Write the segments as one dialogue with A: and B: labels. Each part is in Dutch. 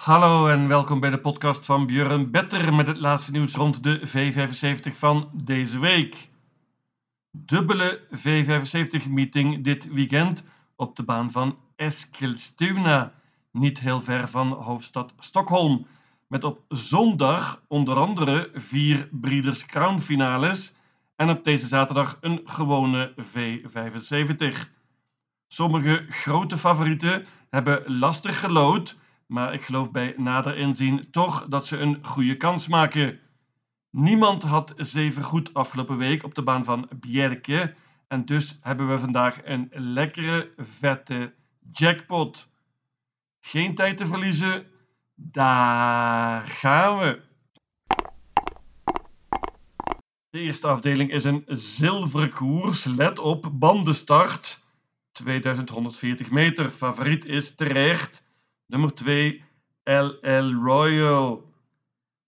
A: Hallo en welkom bij de podcast van Björn Better met het laatste nieuws rond de V75 van deze week. Dubbele V75-meeting dit weekend op de baan van Eskilstuna, niet heel ver van hoofdstad Stockholm. Met op zondag onder andere vier Breeders' Crown finales en op deze zaterdag een gewone V75. Sommige grote favorieten hebben lastig gelood maar ik geloof bij nader inzien toch dat ze een goede kans maken. Niemand had zeven goed afgelopen week op de baan van Bjerke en dus hebben we vandaag een lekkere, vette jackpot. Geen tijd te verliezen, daar gaan we. De eerste afdeling is een zilveren koers. Let op, bandenstart. 2140 meter. Favoriet is terecht Nummer 2, LL Royal.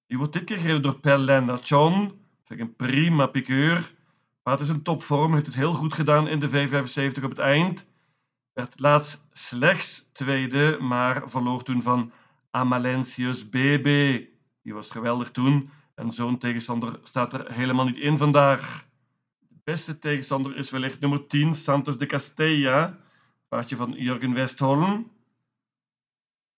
A: Die wordt dit keer gereden door Per Lennartson. Vind ik een prima piqueur. Maar is een topvorm, heeft het heel goed gedaan in de V75 op het eind. Werd laatst slechts tweede, maar verloor toen van Amalentius BB. Die was geweldig toen. En zo'n tegenstander staat er helemaal niet in vandaag. De beste tegenstander is wellicht nummer 10, Santos de Castella. Paardje van Jurgen Westholm.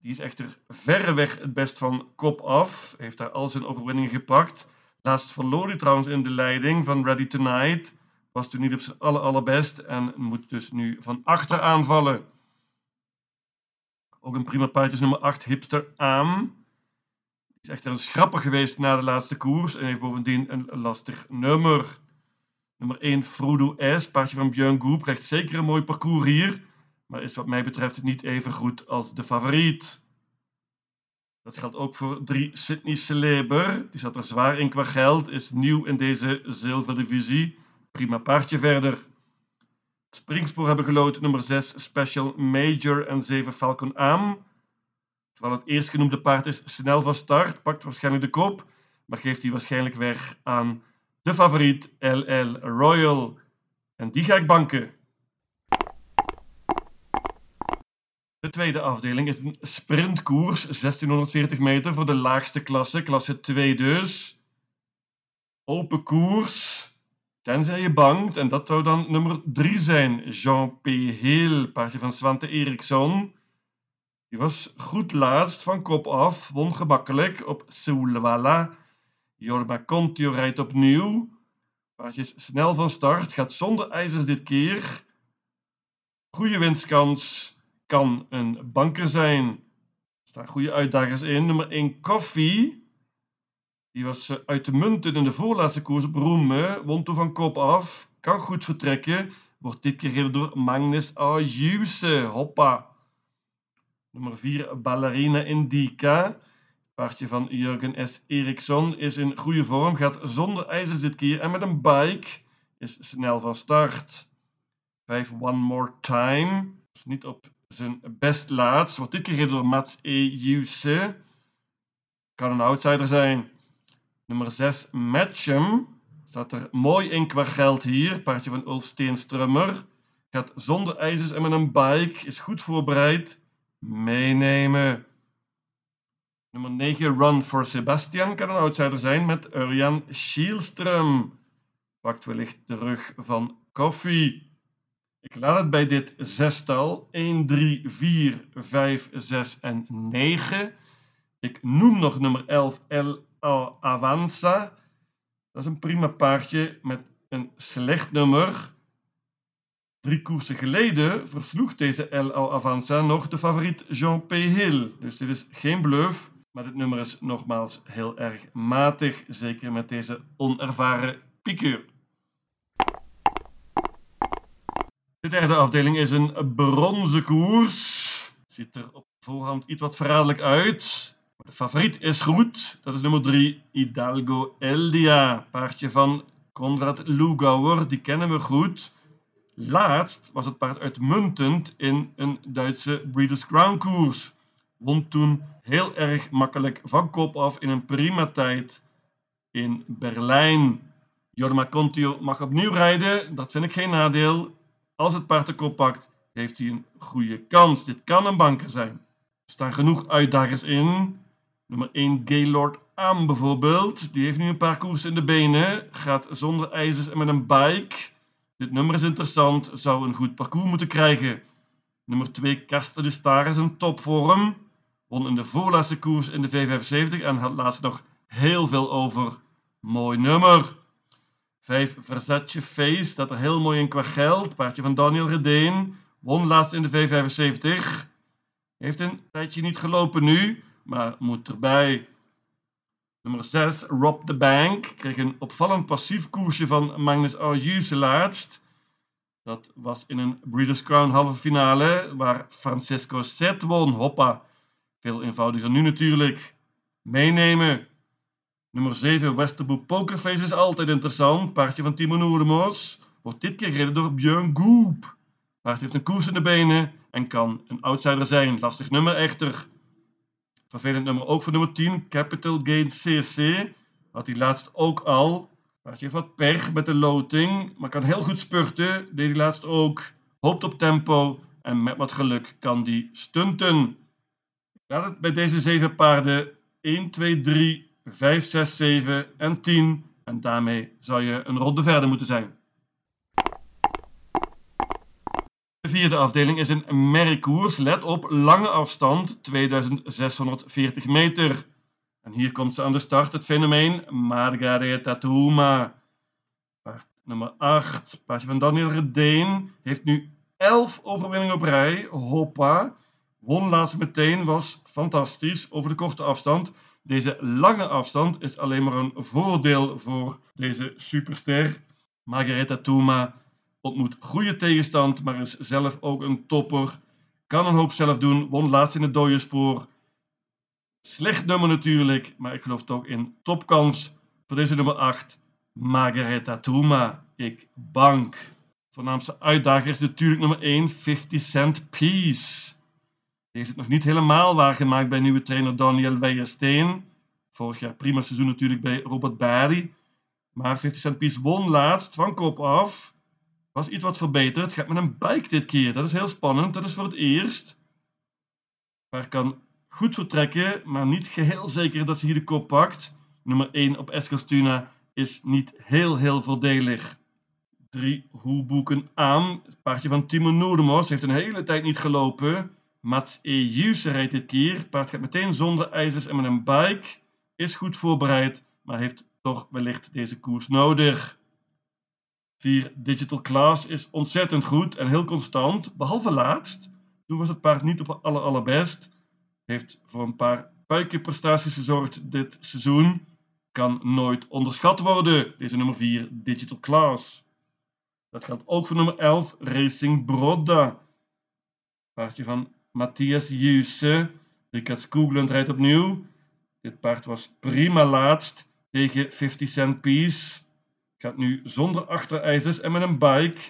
A: Die is echter verreweg het best van kop af. Heeft daar al zijn overwinningen gepakt. Laatst verloor hij trouwens in de leiding van Ready Tonight. Was toen niet op zijn aller allerbest en moet dus nu van achter aanvallen. Ook een prima paard is nummer 8, Hipster Aam. Is echter een schrapper geweest na de laatste koers en heeft bovendien een lastig nummer. Nummer 1, Frodo S, paardje van Björn Goep, krijgt zeker een mooi parcours hier maar is wat mij betreft niet even goed als de favoriet. Dat geldt ook voor 3 Sydney Celeber. Die zat er zwaar in qua geld, is nieuw in deze zilverdivisie. Prima paardje verder. Springspoor hebben geloot nummer 6 Special Major en 7 Falcon Am. Terwijl het eerstgenoemde paard is snel van start, pakt waarschijnlijk de kop, maar geeft die waarschijnlijk weg aan de favoriet LL Royal. En die ga ik banken. De tweede afdeling is een sprintkoers, 1640 meter voor de laagste klasse, klasse 2 dus. Open koers, tenzij je bangt, en dat zou dan nummer 3 zijn. Jean P. Heel, paardje van Swante Eriksson. Die was goed laatst van kop af, won gemakkelijk op Soulwala. Jorma Contio rijdt opnieuw. Paardje is snel van start, gaat zonder ijzers dit keer. Goede winstkans kan een banker zijn. Er staan goede uitdagers in. Nummer 1 Koffie. Die was eh, uit de munten in de voorlaatste koers op Roeme. Won toen van kop af. Kan goed vertrekken. Wordt dit keer gereden door Magnus Ayuse. Hoppa. Nummer 4 Ballerina Indica. Paardje van Jurgen S. Eriksson is in goede vorm. Gaat zonder ijzers dit keer en met een bike. Is snel van start. 5 One More Time. Is niet op zijn best laatst. Wordt dit keer door Mats E. Kan een outsider zijn. Nummer 6, Matchem. Staat er mooi in qua geld hier. Paardje van Ulf Steenstrummer. Gaat zonder ijzers en met een bike. Is goed voorbereid. Meenemen. Nummer 9, Run for Sebastian. Kan een outsider zijn met Urjan Schielström. Pakt wellicht de rug van Koffie. Ik laat het bij dit zestal. 1, 3, 4, 5, 6 en 9. Ik noem nog nummer 11 El Avanza. Dat is een prima paardje met een slecht nummer. Drie koersen geleden versloeg deze El Avanza nog de favoriet Jean P. Hill. Dus dit is geen bluff, maar dit nummer is nogmaals heel erg matig. Zeker met deze onervaren piqueur. De derde afdeling is een bronzen koers. Ziet er op voorhand iets wat verraderlijk uit. De favoriet is goed. Dat is nummer 3, Hidalgo Eldia. Paardje van Konrad Lugauer. Die kennen we goed. Laatst was het paard uitmuntend in een Duitse Breeders' Crown koers. Won toen heel erg makkelijk van kop af in een prima tijd in Berlijn. Jorma Contio mag opnieuw rijden. Dat vind ik geen nadeel. Als het kop pakt, heeft hij een goede kans. Dit kan een banker zijn. Er staan genoeg uitdagers in. Nummer 1 Gaylord Aan bijvoorbeeld. Die heeft nu een paar koersen in de benen. Gaat zonder ijzers en met een bike. Dit nummer is interessant. Zou een goed parcours moeten krijgen. Nummer 2 Casta de Star is een topvorm. Won in de voorlaatste koers in de V75 en had laatst nog heel veel over. Mooi nummer. 5 Versace Face staat er heel mooi in qua geld. Paardje van Daniel Redeen. Won laatst in de V75. Heeft een tijdje niet gelopen nu, maar moet erbij. Nummer 6, Rob the Bank. Kreeg een opvallend passief koersje van Magnus Arjuse laatst. Dat was in een Breeders' Crown halve finale, waar Francesco Zet won. Hoppa. Veel eenvoudiger nu natuurlijk. Meenemen. Nummer 7, Westerbo Pokerface is altijd interessant. Paardje van Timo Noerdemos. Wordt dit keer gereden door Björn Goop. Paard heeft een koers in de benen en kan een outsider zijn. Lastig nummer echter. Vervelend nummer ook voor nummer 10, Capital Gain CC. Had hij laatst ook al. Paardje heeft wat pech met de loting, maar kan heel goed spurten. Deed hij laatst ook. Hoopt op tempo en met wat geluk kan die stunten. Gaat het bij deze 7 paarden 1, 2, 3, 5, 6, 7 en 10. En daarmee zou je een ronde verder moeten zijn. De vierde afdeling is een merkkoers. Let op, lange afstand, 2640 meter. En hier komt ze aan de start, het fenomeen Margareta. Paard nummer 8, paardje van Daniel Redeen, heeft nu 11 overwinningen op rij. Hoppa. Won laatst meteen, was fantastisch over de korte afstand. Deze lange afstand is alleen maar een voordeel voor deze superster. Margareta Tuma ontmoet goede tegenstand, maar is zelf ook een topper. Kan een hoop zelf doen, won laatst in het dode spoor. Slecht nummer natuurlijk, maar ik geloof toch in topkans voor deze nummer 8. Margareta Tuma. Ik bank. Voornaamste uitdager is natuurlijk nummer 1, 50 Cent Piece. Heeft het nog niet helemaal waargemaakt bij nieuwe trainer Daniel Weijersteen. Vorig jaar prima seizoen natuurlijk bij Robert Barry. Maar 50 Cent Piece won laatst van kop af. Was iets wat verbeterd. Gaat met een bike dit keer. Dat is heel spannend. Dat is voor het eerst. Maar kan goed vertrekken, maar niet geheel zeker dat ze hier de kop pakt. Nummer 1 op Eskilstuna is niet heel heel voordelig. Drie hoeboeken aan. Het paardje van Timo Noordemos heeft een hele tijd niet gelopen. Mats Ejuse rijdt dit keer. Paard gaat meteen zonder ijzers en met een bike. Is goed voorbereid, maar heeft toch wellicht deze koers nodig. 4 Digital Class is ontzettend goed en heel constant, behalve laatst. Toen was het paard niet op aller allerbest. Heeft voor een paar puikenprestaties gezorgd dit seizoen. Kan nooit onderschat worden, deze nummer 4 Digital Class. Dat geldt ook voor nummer 11 Racing Broda. Paardje van Matthias Juse. Ricard Skoglund rijdt opnieuw. Dit paard was prima laatst tegen 50 Cent Piece. Gaat nu zonder achterijzers en met een bike.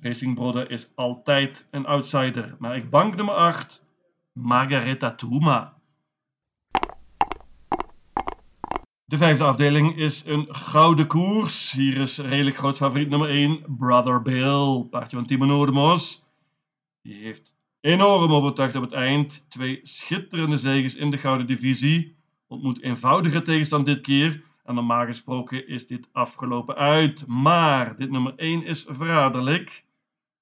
A: Racing Broda is altijd een outsider. Maar ik bank nummer 8. Margareta Tuma. De vijfde afdeling is een gouden koers. Hier is redelijk groot favoriet nummer 1, Brother Bill. Paardje van Timo Noordemos. Die heeft enorm overtuigd op het eind. Twee schitterende zegens in de gouden divisie. Ontmoet eenvoudige tegenstand dit keer. En normaal gesproken is dit afgelopen uit. Maar dit nummer 1 is verraderlijk.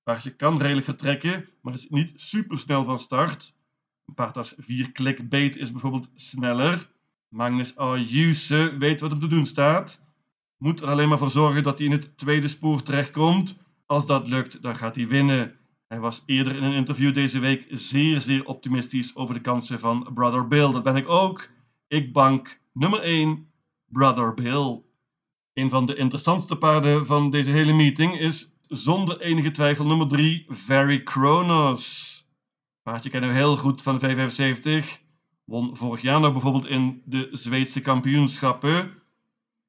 A: Paardje kan redelijk vertrekken, maar is niet super snel van start. Een paard als 4 klik beet is bijvoorbeeld sneller. Magnus Ayuse weet wat op te doen staat. Moet er alleen maar voor zorgen dat hij in het tweede spoor terechtkomt. Als dat lukt, dan gaat hij winnen. Hij was eerder in een interview deze week zeer, zeer optimistisch over de kansen van Brother Bill. Dat ben ik ook. Ik bank nummer 1, Brother Bill. Een van de interessantste paarden van deze hele meeting is zonder enige twijfel nummer 3, Very Kronos. Paardje kennen we heel goed van de V75. Won vorig jaar nog bijvoorbeeld in de Zweedse kampioenschappen.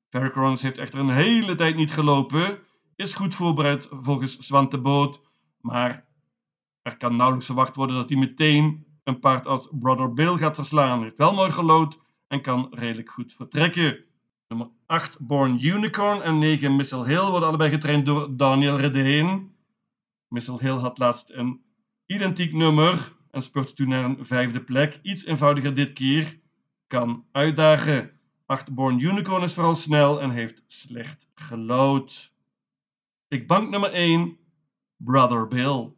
A: Very Kronos heeft echter een hele tijd niet gelopen. Is goed voorbereid volgens Swante Boot. Maar er kan nauwelijks verwacht worden dat hij meteen een paard als Brother Bill gaat verslaan. Heeft wel mooi gelood en kan redelijk goed vertrekken. Nummer 8 Born Unicorn en 9 Missile Hill worden allebei getraind door Daniel Redeen. Missile Hill had laatst een identiek nummer en spurte toen naar een vijfde plek. Iets eenvoudiger dit keer. Kan uitdagen. 8 Born Unicorn is vooral snel en heeft slecht gelood. Ik bank nummer 1, Brother Bill.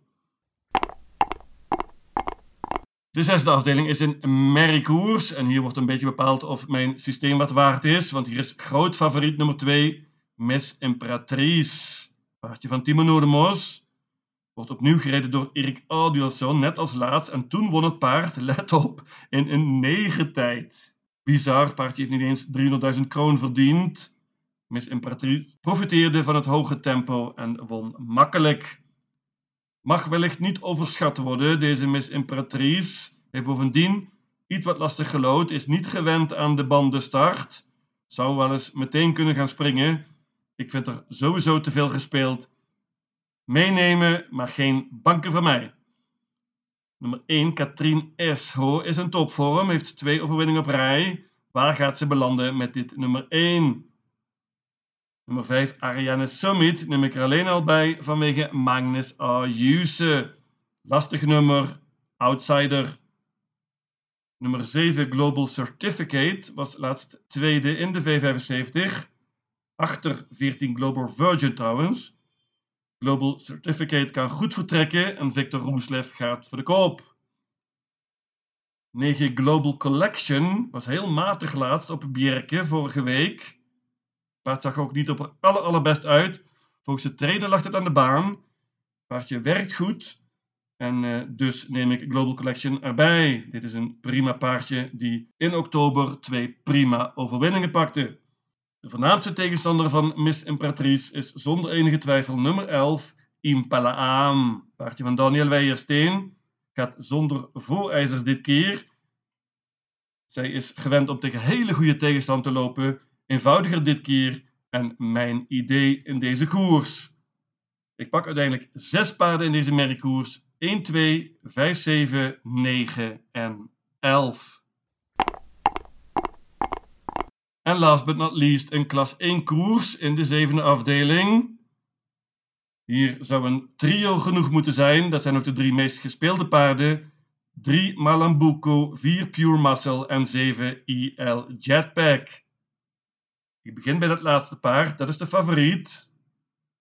A: De zesde afdeling is een merriekoers en hier wordt een beetje bepaald of mijn systeem wat waard is, want hier is groot favoriet nummer 2, Miss Imperatrice. Paardje van Timo. Wordt opnieuw gereden door Erik Audielson, net als laatst. En toen won het paard, let op, in een negentijd. Bizar, paardje heeft niet eens 300.000 kroon verdiend. Miss Imperatrice profiteerde van het hoge tempo en won makkelijk. Mag wellicht niet overschat worden, deze Miss Imperatrice. Heeft bovendien iets wat lastig gelood, is niet gewend aan de bandenstart. Zou wel eens meteen kunnen gaan springen. Ik vind er sowieso te veel gespeeld. Meenemen, maar geen banken van mij. Nummer 1, Katrien Esho, is een topvorm, heeft twee overwinningen op rij. Waar gaat ze belanden met dit nummer 1? Nummer 5, Ariane Summit, neem ik er alleen al bij vanwege Magnus Ayuse. Lastig nummer, outsider. Nummer 7, Global Certificate, was laatst tweede in de V75. Achter 14 Global Virgin trouwens. Global Certificate kan goed vertrekken en Victor Roeslev gaat voor de koop. 9 Global Collection was heel matig laatst op Bjerke vorige week. Paard zag ook niet op aller, allerbest uit. Volgens de trainer lag het aan de baan. Paardje werkt goed. En uh, dus neem ik Global Collection erbij. Dit is een prima paardje die in oktober twee prima overwinningen pakte. De voornaamste tegenstander van Miss Imperatrice is zonder enige twijfel nummer 11, Impala Aan. Paardje van Daniel Weijersteen gaat zonder voorijzers dit keer. Zij is gewend om tegen hele goede tegenstand te lopen. Eenvoudiger dit keer en mijn idee in deze koers. Ik pak uiteindelijk zes paarden in deze merkkoers. 1, 2, 5, 7, 9 en 11. En last but not least een klas 1 koers in de zevende afdeling. Hier zou een trio genoeg moeten zijn. Dat zijn ook de drie meest gespeelde paarden. 3 Malambuco, 4 Pure Muscle en 7 IL Jetpack. Ik begin bij dat laatste paard, dat is de favoriet.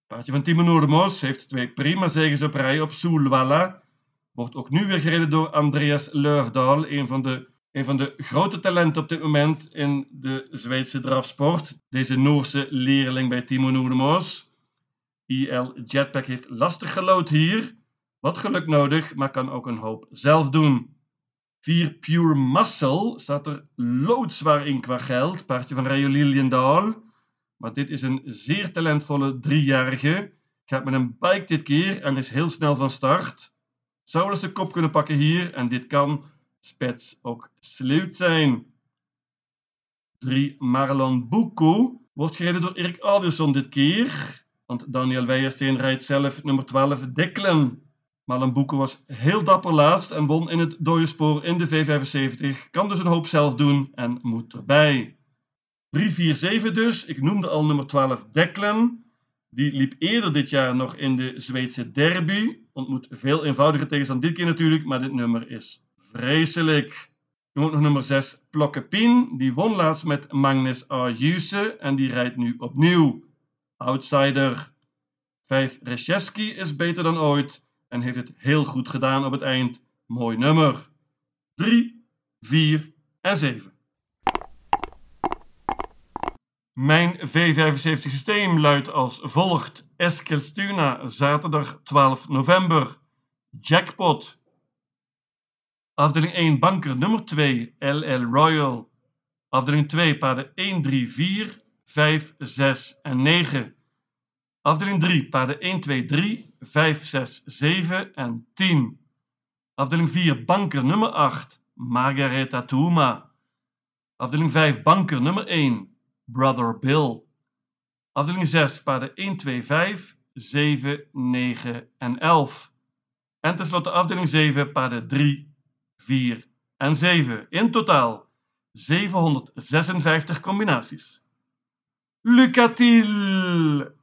A: Paardje van Timo Noordemos heeft twee prima zegens op rij op Soelwalla. Wordt ook nu weer gereden door Andreas Leufdahl, een van de een van de grote talenten op dit moment in de Zweedse drafsport. Deze Noorse leerling bij Timo Noordemos. IL Jetpack heeft lastig gelood hier. Wat geluk nodig, maar kan ook een hoop zelf doen. 4 Pure Muscle staat er loodzwaar in qua geld. Paardje van Rayo Liliendaal. Maar dit is een zeer talentvolle driejarige. Gaat met een bike dit keer en is heel snel van start. Zou wel eens de kop kunnen pakken hier. En dit kan spets ook sluit zijn. 3 Marlon Bucco wordt gereden door Erik Alderson dit keer. Want Daniel Weijersteen rijdt zelf nummer 12 Deklen. Bucco was heel dapper laatst en won in het dode spoor in de V75. Kan dus een hoop zelf doen en moet erbij. 3-4-7 dus. Ik noemde al nummer 12 Deklen. Die liep eerder dit jaar nog in de Zweedse derby. Ontmoet veel eenvoudiger tegenstand dit keer natuurlijk, maar dit nummer is Vreselijk. Dan nog nummer 6, Plokkepin. Die won laatst met Magnus Ayuse en die rijdt nu opnieuw. Outsider. 5, Reshevski is beter dan ooit en heeft het heel goed gedaan op het eind. Mooi nummer. 3, 4 en 7. Mijn V75 systeem luidt als volgt. Eskilstuna, zaterdag 12 november. Jackpot Afdeling 1 banker nummer 2 LL Royal. Afdeling 2 paarden 1, 3, 4, 5, 6 en 9. Afdeling 3 paarden 1, 2, 3, 5, 6, 7 en 10. Afdeling 4 banker nummer 8 Margaretha Touma. Afdeling 5 banker nummer 1 Brother Bill. Afdeling 6 paarden 1, 2, 5, 7, 9 en 11. En tenslotte afdeling 7 paarden 3, 4 en 7. In totaal 756 combinaties. Lucatil!